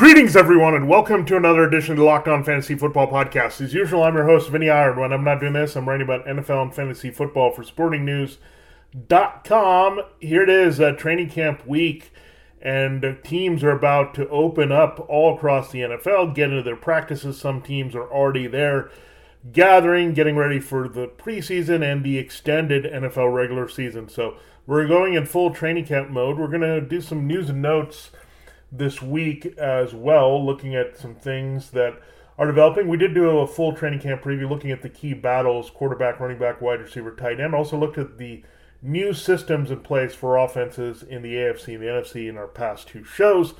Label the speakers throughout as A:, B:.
A: Greetings, everyone, and welcome to another edition of the Locked On Fantasy Football Podcast. As usual, I'm your host, Vinnie Iyer. When I'm not doing this, I'm writing about NFL and fantasy football for sportingnews.com. Here it is, uh, training camp week, and teams are about to open up all across the NFL, get into their practices. Some teams are already there gathering, getting ready for the preseason and the extended NFL regular season. So we're going in full training camp mode. We're going to do some news and notes this week as well, looking at some things that are developing. We did do a full training camp preview looking at the key battles quarterback, running back, wide receiver, tight end. Also looked at the new systems in place for offenses in the AFC and the NFC in our past two shows.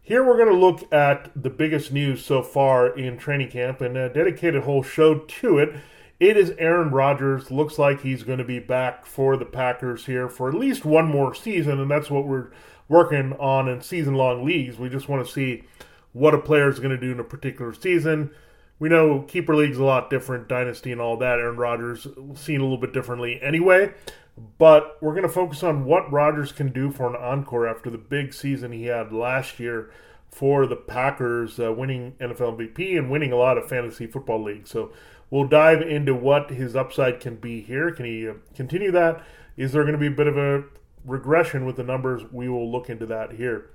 A: Here we're going to look at the biggest news so far in training camp and a dedicated whole show to it. It is Aaron Rodgers. Looks like he's going to be back for the Packers here for at least one more season, and that's what we're working on in season long leagues. We just want to see what a player is going to do in a particular season. We know keeper leagues a lot different, dynasty and all that. Aaron Rodgers seen a little bit differently anyway. But we're going to focus on what Rodgers can do for an encore after the big season he had last year for the Packers, uh, winning NFL MVP and winning a lot of fantasy football leagues. So we'll dive into what his upside can be here. Can he uh, continue that? Is there going to be a bit of a regression with the numbers. We will look into that here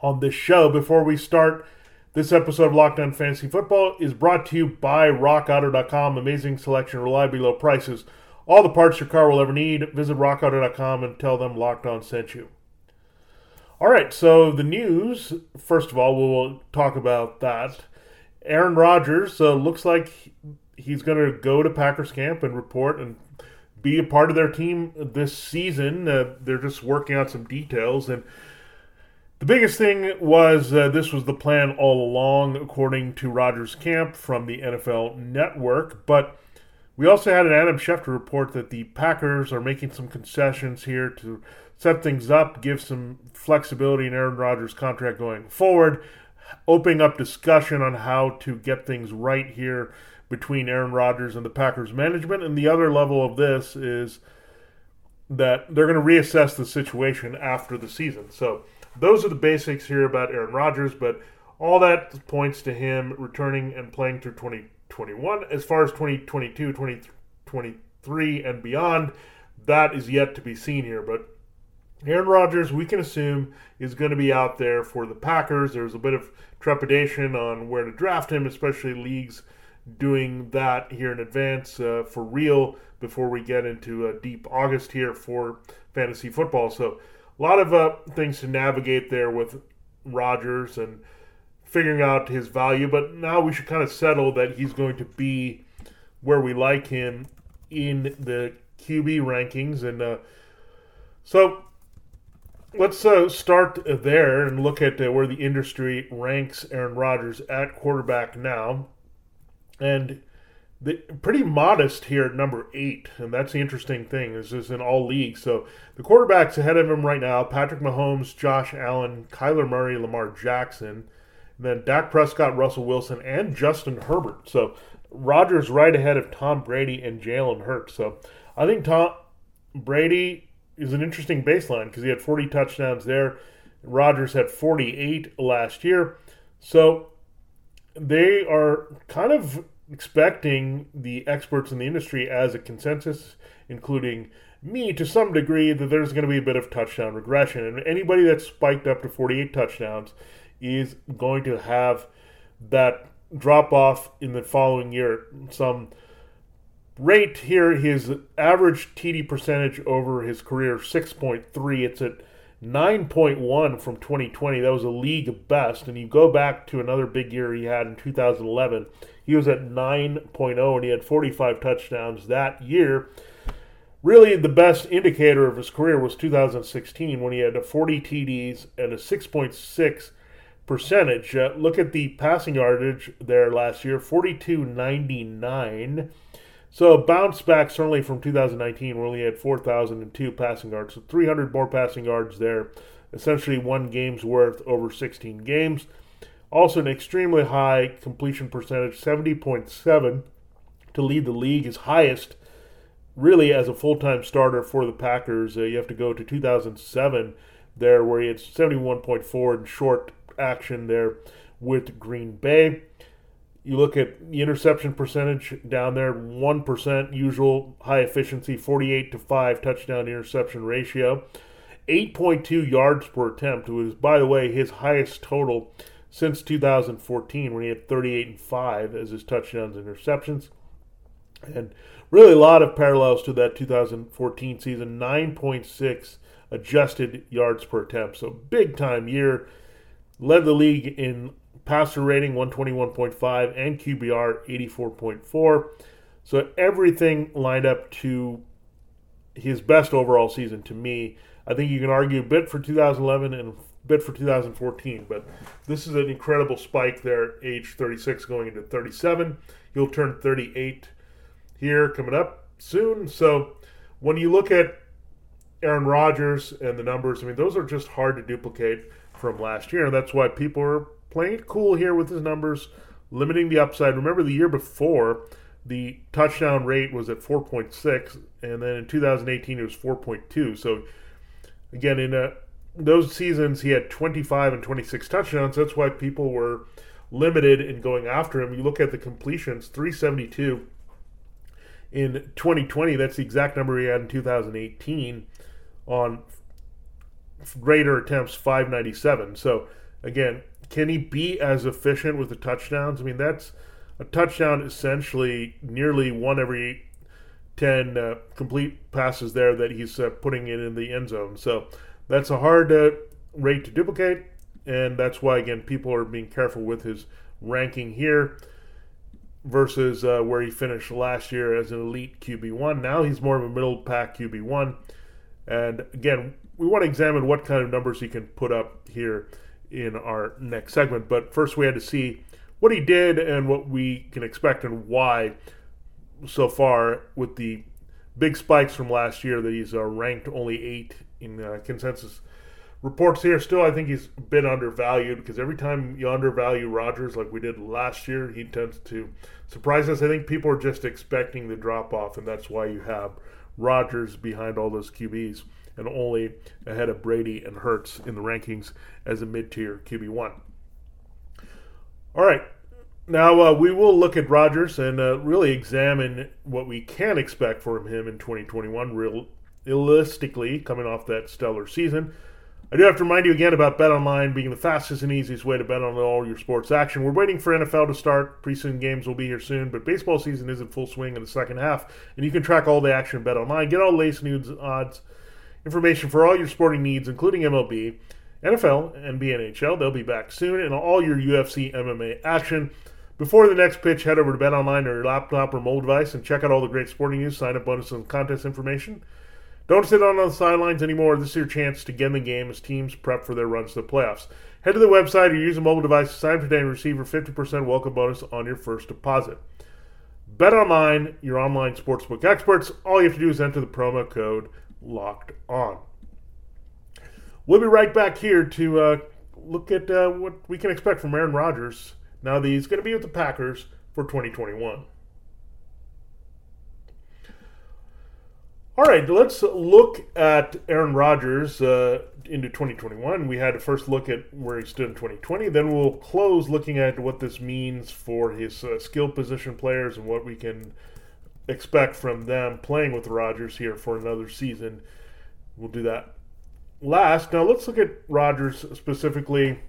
A: on this show. Before we start, this episode of Locked On Fantasy Football is brought to you by RockAuto.com. Amazing selection, reliably low prices, all the parts your car will ever need. Visit RockAuto.com and tell them Locked On sent you. All right, so the news. First of all, we'll talk about that. Aaron Rodgers uh, looks like he's going to go to Packers camp and report and be a part of their team this season. Uh, they're just working out some details. And the biggest thing was uh, this was the plan all along, according to Rodgers Camp from the NFL Network. But we also had an Adam Schefter report that the Packers are making some concessions here to set things up, give some flexibility in Aaron Rodgers' contract going forward, opening up discussion on how to get things right here between Aaron Rodgers and the Packers management. And the other level of this is that they're going to reassess the situation after the season. So those are the basics here about Aaron Rodgers, but all that points to him returning and playing through 2021. As far as 2022, 2023, and beyond, that is yet to be seen here. But Aaron Rodgers, we can assume, is going to be out there for the Packers. There's a bit of trepidation on where to draft him, especially leagues doing that here in advance uh, for real before we get into a deep August here for fantasy football. So a lot of uh, things to navigate there with Rodgers and figuring out his value. But now we should kind of settle that he's going to be where we like him in the QB rankings. And uh, so let's uh, start there and look at uh, where the industry ranks Aaron Rodgers at quarterback now and the, pretty modest here at number eight, and that's the interesting thing. This is in all leagues. So the quarterbacks ahead of him right now: Patrick Mahomes, Josh Allen, Kyler Murray, Lamar Jackson, then Dak Prescott, Russell Wilson, and Justin Herbert. So Rodgers right ahead of Tom Brady and Jalen Hurts. So I think Tom Brady is an interesting baseline because he had 40 touchdowns there. Rodgers had 48 last year. So they are kind of expecting the experts in the industry as a consensus, including me to some degree, that there's going to be a bit of touchdown regression. And anybody that's spiked up to 48 touchdowns is going to have that drop off in the following year. Some rate here, his average TD percentage over his career, 6.3. It's at 9.1 from 2020. That was a league best. And you go back to another big year he had in 2011, he was at 9.0 and he had 45 touchdowns that year. Really, the best indicator of his career was 2016 when he had 40 TDs and a 6.6 percentage. Uh, look at the passing yardage there last year 42.99. So bounce back certainly from 2019, where only had 4,002 passing yards. So 300 more passing yards there. Essentially one game's worth over 16 games. Also an extremely high completion percentage, 70.7 to lead the league, is highest really as a full-time starter for the Packers. Uh, you have to go to 2007 there where he had 71.4 in short action there with Green Bay. You look at the interception percentage down there, 1% usual high efficiency, 48 to 5 touchdown interception ratio. 8.2 yards per attempt was, by the way, his highest total since 2014 when he had 38 and 5 as his touchdowns and interceptions. And really a lot of parallels to that 2014 season 9.6 adjusted yards per attempt. So big time year. Led the league in passer rating 121.5 and QBR 84.4. So everything lined up to his best overall season to me. I think you can argue a bit for 2011 and a bit for 2014, but this is an incredible spike there, age 36 going into 37. He'll turn 38 here coming up soon. So when you look at Aaron Rodgers and the numbers, I mean, those are just hard to duplicate from last year. And that's why people are playing it cool here with his numbers, limiting the upside. Remember the year before, the touchdown rate was at 4.6, and then in 2018 it was 4.2. So again, in a, uh, those seasons he had 25 and 26 touchdowns. That's why people were limited in going after him. You look at the completions, 372 in 2020. That's the exact number he had in 2018 on greater attempts 597. So again, can he be as efficient with the touchdowns? I mean, that's a touchdown essentially nearly one every 10 uh, complete passes there that he's uh, putting it in the end zone. So that's a hard uh, rate to duplicate, and that's why again people are being careful with his ranking here versus uh, where he finished last year as an elite QB1. Now he's more of a middle pack QB1. And again, we want to examine what kind of numbers he can put up here in our next segment. But first, we had to see what he did and what we can expect and why so far with the big spikes from last year that he's uh, ranked only eight in uh, consensus reports here. Still, I think he's a bit undervalued because every time you undervalue Rodgers, like we did last year, he tends to surprise us. I think people are just expecting the drop off, and that's why you have Rodgers behind all those QBs and only ahead of Brady and Hurts in the rankings as a mid tier QB1. All right. Now uh, we will look at Rodgers and uh, really examine what we can expect from him in 2021, real, realistically, coming off that stellar season. I do have to remind you again about Bet Online being the fastest and easiest way to bet on all your sports action. We're waiting for NFL to start. Preseason games will be here soon, but baseball season is in full swing in the second half, and you can track all the action Bet Online Get all the latest news, odds, information for all your sporting needs, including MLB, NFL, NBA, NHL. They'll be back soon, and all your UFC, MMA action. Before the next pitch, head over to BetOnline or your laptop or mobile device and check out all the great sporting news, sign up bonuses, and contest information. Don't sit on the sidelines anymore. This is your chance to get in the game as teams prep for their runs to the playoffs. Head to the website or use a mobile device to sign up today and receive your 50% welcome bonus on your first deposit. Bet online, your online sportsbook experts. All you have to do is enter the promo code locked on. We'll be right back here to uh, look at uh, what we can expect from Aaron Rodgers now that he's going to be with the Packers for 2021. All right, let's look at Aaron Rodgers uh, into 2021. We had a first look at where he stood in 2020. Then we'll close looking at what this means for his uh, skill position players and what we can expect from them playing with Rodgers here for another season. We'll do that last. Now let's look at Rodgers specifically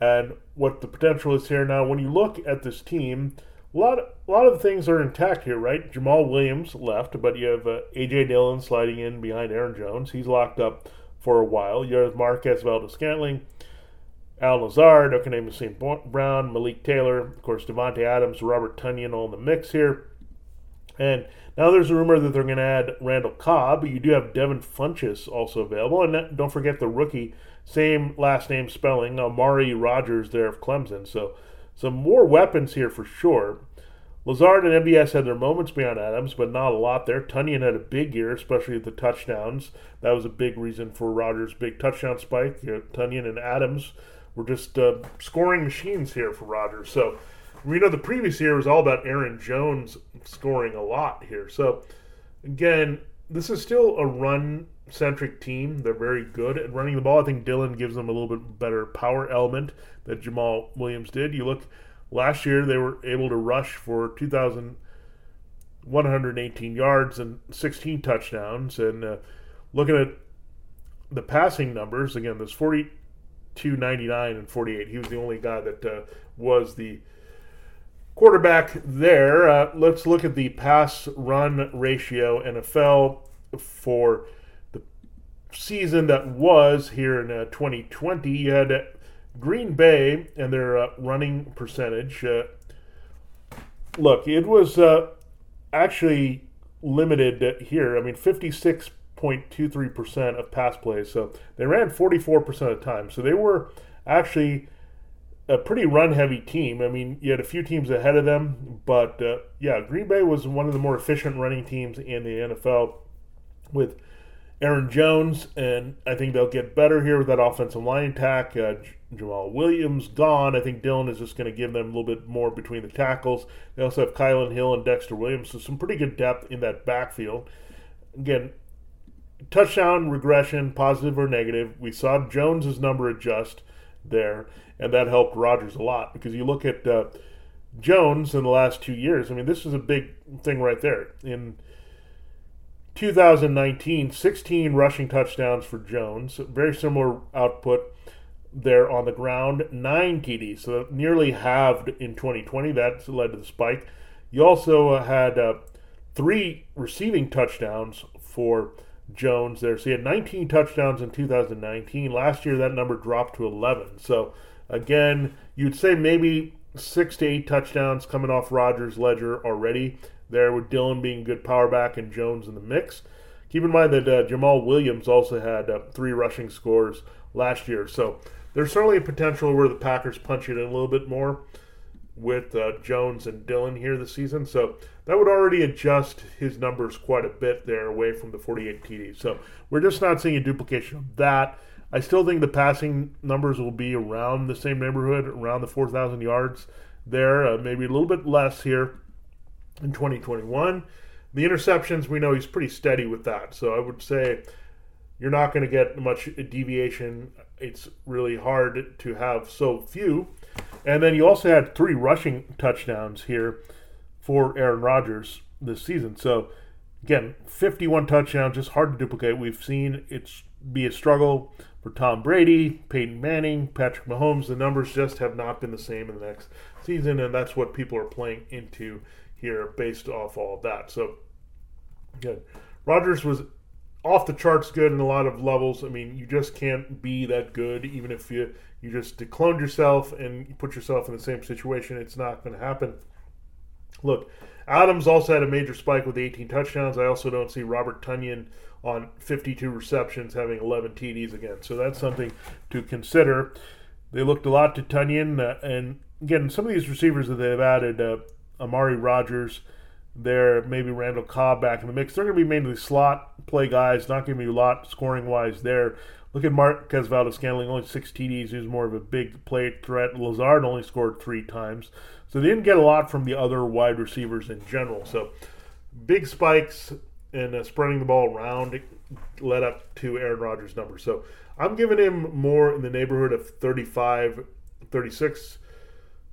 A: and what the potential is here. Now, when you look at this team, a lot, of, a lot of things are intact here, right? Jamaal Williams left, but you have uh, AJ Dillon sliding in behind Aaron Jones. He's locked up for a while. You have Marquez Valdes-Scantling, Allen Lazard, Equanimeous St. Brown, Malik Taylor, of course, Davante Adams, Robert Tonyan all in the mix here. And now there's a rumor that they're going to add Randall Cobb. but You do have Devin Funchess also available. And don't forget the rookie, same last name spelling, Amari Rodgers there of Clemson. So some more weapons here for sure. Lazard and MVS had their moments beyond Adams, but not a lot there. Tonyan had a big year, especially at the touchdowns. That was a big reason for Rodgers' big touchdown spike. You know, Tonyan and Adams were just uh, scoring machines here for Rodgers. So we know the previous year was all about Aaron Jones scoring a lot here. So again, this is still a run centric team. They're very good at running the ball. I think Dillon gives them a little bit better power element that Jamaal Williams did. You look last year, they were able to rush for 2,118 yards and 16 touchdowns. And uh, looking at the passing numbers, again, there's 42, 99, and 48. He was the only guy that uh, was the quarterback there. Uh, let's look at the pass run ratio NFL for the season that was here in uh, 2020. You had Green Bay and their uh, running percentage. Uh, look, it was uh, actually limited here. I mean, 56.23% of pass plays. So they ran 44% of the time. So they were actually a pretty run heavy team. I mean, you had a few teams ahead of them, but uh, yeah, Green Bay was one of the more efficient running teams in the NFL with Aaron Jones, and I think they'll get better here with that offensive line attack. Uh, Jamaal Williams gone. I think Dillon is just going to give them a little bit more between the tackles. They also have Kylin Hill and Dexter Williams, so some pretty good depth in that backfield. Again, touchdown regression, positive or negative. We saw Jones's number adjust there and that helped Rodgers a lot because you look at uh, Jones in the last two years. I mean, this is a big thing right there. In 2019, 16 rushing touchdowns for Jones, very similar output there on the ground, nine TDs, so nearly halved in 2020. That led to the spike. You also uh, had uh, three receiving touchdowns for Jones there. So he had 19 touchdowns in 2019. Last year, that number dropped to 11. So Again, you'd say maybe six to eight touchdowns coming off Rodgers' ledger already. There with Dillon being good power back and Jones in the mix. Keep in mind that uh, Jamaal Williams also had uh, three rushing scores last year. So there's certainly a potential where the Packers punch it in a little bit more with uh, Jones and Dillon here this season. So that would already adjust his numbers quite a bit there away from the 48 TDs. So we're just not seeing a duplication of that. I still think the passing numbers will be around the same neighborhood, around the 4,000 yards there, uh, maybe a little bit less here in 2021. The interceptions, we know he's pretty steady with that. So I would say you're not going to get much deviation. It's really hard to have so few. And then you also had three rushing touchdowns here for Aaron Rodgers this season. So again, 51 touchdowns, just hard to duplicate. We've seen it's be a struggle for Tom Brady, Peyton Manning, Patrick Mahomes. The numbers just have not been the same in the next season, and that's what people are playing into here based off all of that. So, good. Rodgers was off the charts good in a lot of levels. I mean, you just can't be that good, even if you you just cloned yourself and you put yourself in the same situation. It's not going to happen. Look, Adams also had a major spike with 18 touchdowns. I also don't see Robert Tonyan on 52 receptions, having 11 TDs again. So that's something to consider. They looked a lot to Tonyan, uh, and again, some of these receivers that they've added, uh, Amari Rodgers, there, maybe Randall Cobb back in the mix. They're going to be mainly slot play guys, not going to be a lot scoring wise there. Look at Marquez Valdes-Scantling, only six TDs. He was more of a big play threat. Lazard only scored three times. So they didn't get a lot from the other wide receivers in general. So big spikes and uh, spreading the ball around led up to Aaron Rodgers' number. So I'm giving him more in the neighborhood of 35, 36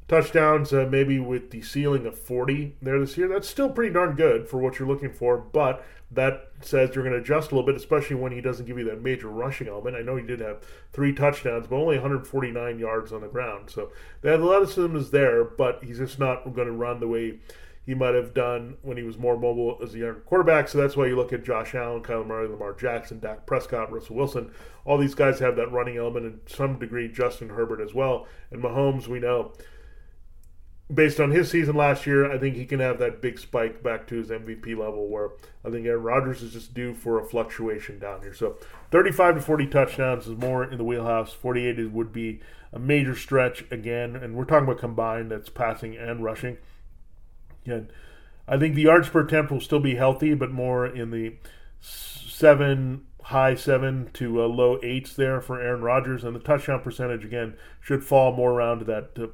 A: touchdowns, uh, maybe with the ceiling of 40 there this year. That's still pretty darn good for what you're looking for, but that says you're going to adjust a little bit, especially when he doesn't give you that major rushing element. I know he did have three touchdowns, but only 149 yards on the ground. So the athleticism is there, but he's just not going to run the way he might have done when he was more mobile as a younger quarterback. So that's why you look at Josh Allen, Kyler Murray, Lamar Jackson, Dak Prescott, Russell Wilson. All these guys have that running element, and some degree Justin Herbert as well. And Mahomes, we know based on his season last year, I think he can have that big spike back to his MVP level where I think Aaron Rodgers is just due for a fluctuation down here. So 35 to 40 touchdowns is more in the wheelhouse. 48 would be a major stretch again. And we're talking about combined, that's passing and rushing. Again, I think the yards per attempt will still be healthy, but more in the seven, high seven to uh, low eights there for Aaron Rodgers. And the touchdown percentage, again, should fall more around to that. Uh,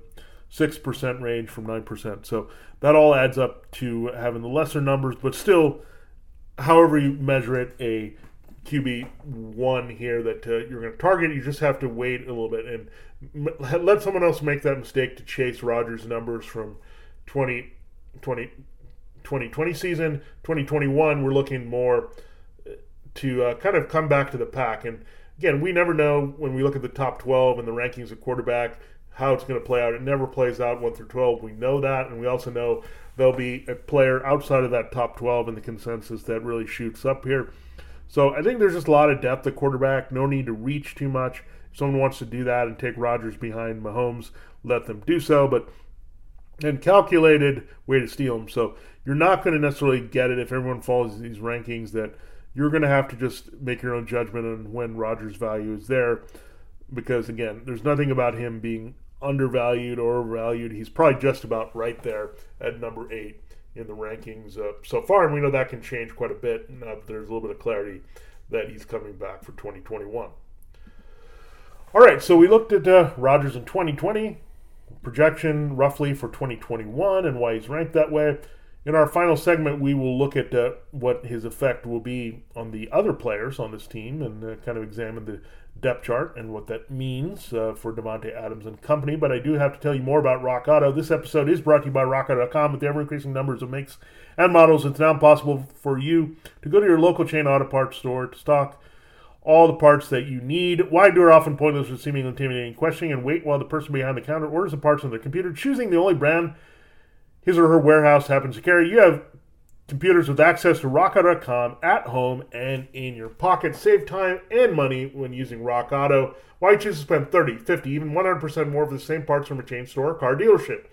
A: 6% range from 9%. So that all adds up to having the lesser numbers, but still, however you measure it, a QB one here that uh, you're going to target. You just have to wait a little bit and m- let someone else make that mistake to chase Rodgers' numbers from 20, 20, 2020 season. 2021, we're looking more uh, to uh, kind of come back to the pack. And again, we never know when we look at the top 12 and the rankings of quarterback how it's going to play out. It never plays out 1 through 12. We know that, and we also know there'll be a player outside of that top 12 in the consensus that really shoots up here. So I think there's just a lot of depth at quarterback. No need to reach too much. If someone wants to do that and take Rodgers behind Mahomes, let them do so. But and calculated way to steal them. So you're not going to necessarily get it if everyone follows these rankings. That you're going to have to just make your own judgment on when Rodgers' value is there because again, there's nothing about him being undervalued or overvalued. He's probably just about right there at number eight in the rankings uh, so far, and we know that can change quite a bit. Now that there's a little bit of clarity that he's coming back for 2021. All right, so we looked at uh, Rodgers in 2020, projection roughly for 2021, and why he's ranked that way. In our final segment, we will look at uh, what his effect will be on the other players on this team and uh, kind of examine the depth chart and what that means uh, for Davante Adams and company. But I do have to tell you more about Rock Auto. This episode is brought to you by RockAuto.com. With the ever increasing numbers of makes and models, it's now possible for you to go to your local chain auto parts store to stock all the parts that you need. Why do often pointless or seemingly intimidating questioning and wait while the person behind the counter orders the parts on their computer, choosing the only brand his or her warehouse happens to carry. You have computers with access to rockauto.com at home and in your pocket. Save time and money when using Rock Auto. Why choose to spend 30, 50, even 100% more for the same parts from a chain store or car dealership?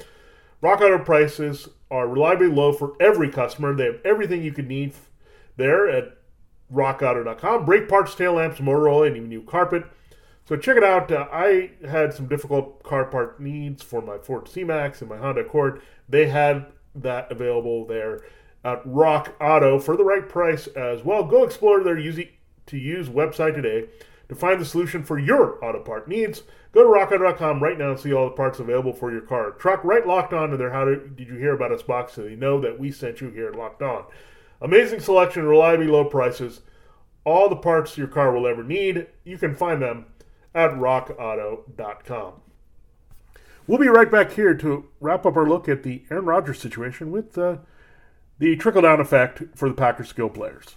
A: Rock Auto prices are reliably low for every customer. They have everything you could need there at rockauto.com. Brake parts, tail lamps, motor oil, and even new carpet. So check it out. Uh, I had some difficult car part needs for my Ford C-Max and my Honda Accord. They had that available there at Rock Auto for the right price as well. Go explore their easy to use website today to find the solution for your auto part needs. Go to rockauto.com right now and see all the parts available for your car. Truck right locked on to their How Did You Hear About Us box so they know that we sent you here Locked On. Amazing selection, reliably low prices, all the parts your car will ever need. You can find them at rockauto.com. We'll be right back here to wrap up our look at the Aaron Rodgers situation with uh, the trickle down effect for the Packers skill players.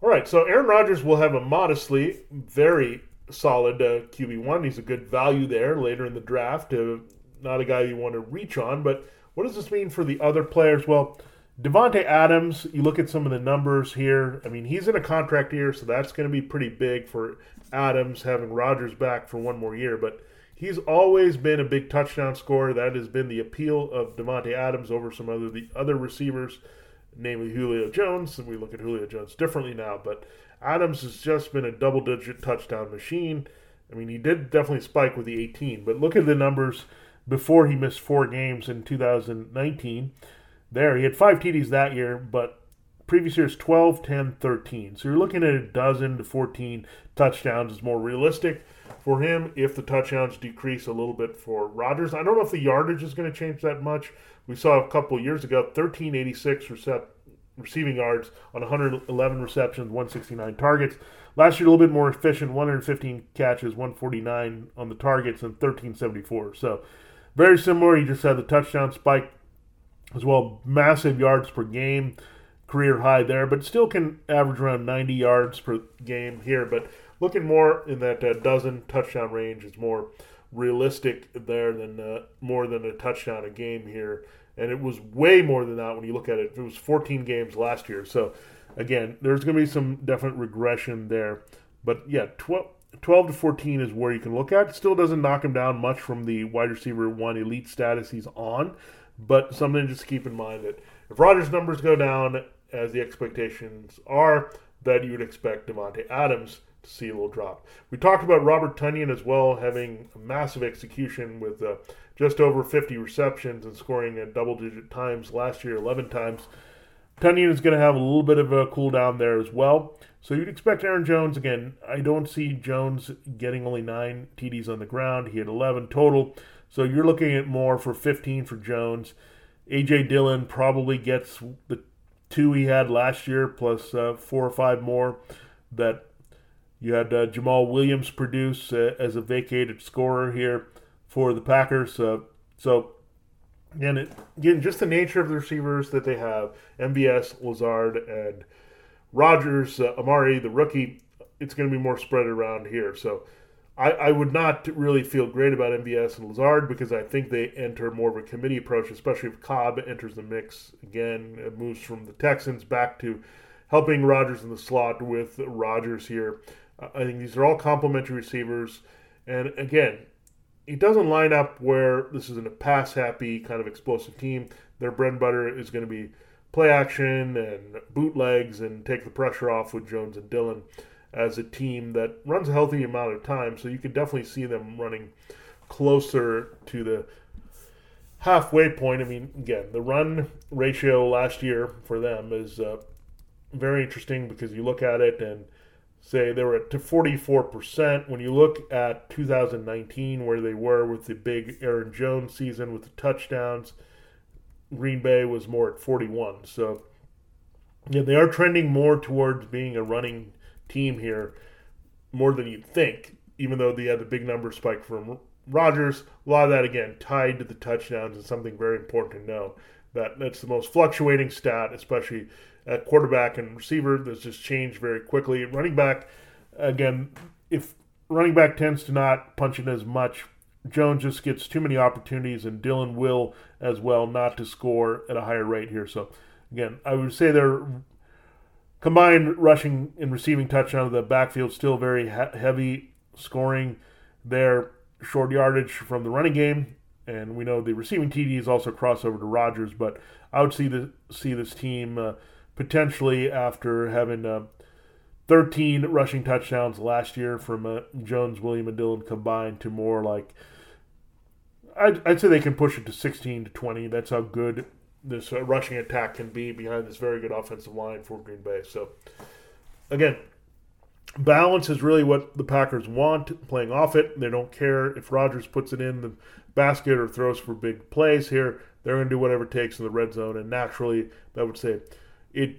A: All right, so Aaron Rodgers will have a modestly very solid uh, QB1. He's a good value there later in the draft. Uh, not a guy you want to reach on, but what does this mean for the other players? Well, Davante Adams, you look at some of the numbers here. I mean, he's in a contract year, so that's going to be pretty big for Adams having Rodgers back for one more year. But he's always been a big touchdown scorer. That has been the appeal of Davante Adams over some other the other receivers, namely Julio Jones. And we look at Julio Jones differently now, but Adams has just been a double-digit touchdown machine. I mean, he did definitely spike with the 18, but look at the numbers before he missed four games in 2019 there. He had five TDs that year, but previous years 12, 10, 13. So you're looking at a dozen to 14 touchdowns is more realistic for him if the touchdowns decrease a little bit for Rodgers. I don't know if the yardage is going to change that much. We saw a couple years ago 1386 recep- receiving yards on 111 receptions, 169 targets. Last year, a little bit more efficient 115 catches, 149 on the targets, and 1374. So very similar. He just had the touchdown spike as well. Massive yards per game, career high there, but still can average around 90 yards per game here. But looking more in that uh, dozen touchdown range is more realistic there than uh, more than a touchdown a game here. And it was way more than that when you look at it. It was 14 games last year. So, again, there's going to be some definite regression there. But yeah, 12, 12 to 14 is where you can look at. Still doesn't knock him down much from the wide receiver one elite status he's on, but something to just keep in mind that if Rodgers' numbers go down as the expectations are, that you would expect Davante Adams see a little drop. We talked about Robert Tonyan as well, having a massive execution with uh, just over 50 receptions and scoring at double digit times last year, 11 times. Tonyan is going to have a little bit of a cool down there as well. So you'd expect Aaron Jones again. I don't see Jones getting only nine TDs on the ground. He had 11 total. So you're looking at more for 15 for Jones. AJ Dillon probably gets the two he had last year plus uh, four or five more that you had uh, Jamaal Williams produce uh, as a vacated scorer here for the Packers. Uh, so again, it, again, just the nature of the receivers that they have: MVS, Lazard, and Rodgers, uh, Amari, the rookie. It's going to be more spread around here. So I, I, would not really feel great about MVS and Lazard because I think they enter more of a committee approach, especially if Cobb enters the mix again, it moves from the Texans back to helping Rodgers in the slot with Rodgers here. I think these are all complementary receivers. And again, it doesn't line up where this is a pass happy kind of explosive team. Their bread and butter is going to be play action and bootlegs and take the pressure off with Jones and Dillon as a team that runs a healthy amount of time. So you could definitely see them running closer to the halfway point. I mean, again, the run ratio last year for them is uh, very interesting because you look at it and say they were at to 44%. When you look at 2019, where they were with the big Aaron Jones season with the touchdowns, Green Bay was more at 41. So, yeah, they are trending more towards being a running team here more than you'd think, even though they had the big number spike from Rodgers. A lot of that, again, tied to the touchdowns is something very important to know. That that's the most fluctuating stat, especially at quarterback and receiver. That's just changed very quickly. Running back, again, if running back tends to not punch in as much, Jones just gets too many opportunities, and Dillon will as well not to score at a higher rate here. So, again, I would say they're combined rushing and receiving touchdown of the backfield still very heavy scoring their short yardage from the running game and we know the receiving TDs also cross over to Rodgers but I would see the see this team uh, potentially after having uh, 13 rushing touchdowns last year from uh, Jones, William, and Dillon combined to more like I'd, I'd say they can push it to 16 to 20. That's how good this uh, rushing attack can be behind this very good offensive line for Green Bay. So, again, balance is really what the Packers want. Playing off it, they don't care if Rodgers puts it in the basket or throws for big plays here. They're going to do whatever it takes in the red zone, and naturally, that would say it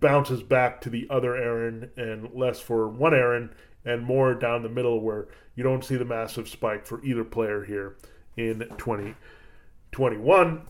A: bounces back to the other Aaron and less for one Aaron and more down the middle where you don't see the massive spike for either player here in 2021.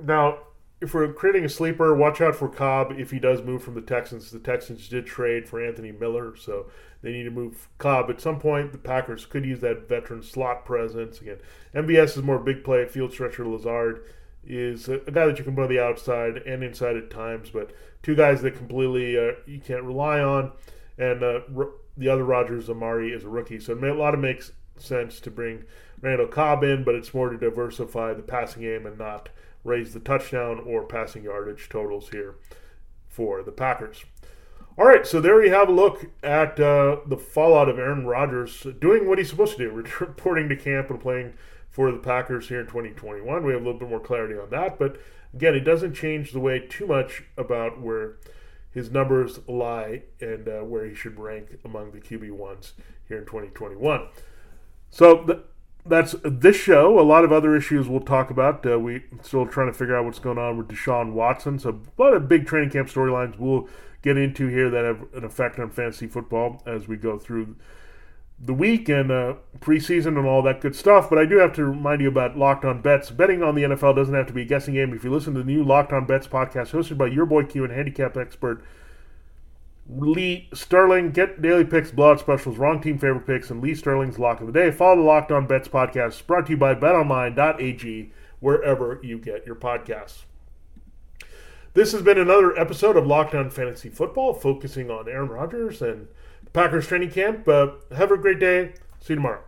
A: Now, if we're creating a sleeper, watch out for Cobb if he does move from the Texans. The Texans did trade for Anthony Miller, so they need to move Cobb at some point. The Packers could use that veteran slot presence again. MVS is more big play. Field stretcher Lazard is a, guy that you can put on the outside and inside at times, but two guys that completely uh, you can't rely on. And uh, r- the other Rodgers Amari is a rookie, so a lot of makes sense to bring Randall Cobb in, but it's more to diversify the passing game and not raise the touchdown or passing yardage totals here for the Packers. All right, so there you have a look at uh, the fallout of Aaron Rodgers doing what he's supposed to do, reporting to camp and playing for the Packers here in 2021. We have a little bit more clarity on that, but again, it doesn't change the way too much about where his numbers lie and uh, where he should rank among the QB ones here in 2021. So that's this show. A lot of other issues we'll talk about. Uh, we still trying to figure out what's going on with Deshaun Watson. So a lot of big training camp storylines we'll get into here that have an effect on fantasy football as we go through the week and uh, preseason and all that good stuff. But I do have to remind you about Locked On Bets. Betting on the NFL doesn't have to be a guessing game. If you listen to the new Locked On Bets podcast hosted by your boy Q and handicap expert Lee Sterling. Get daily picks, blowout specials, wrong team favorite picks, and Lee Sterling's lock of the day. Follow the Locked On Bets podcast brought to you by BetOnline.ag wherever you get your podcasts. This has been another episode of Locked On Fantasy Football, focusing on Aaron Rodgers and Packers training camp. Have a great day. See you tomorrow.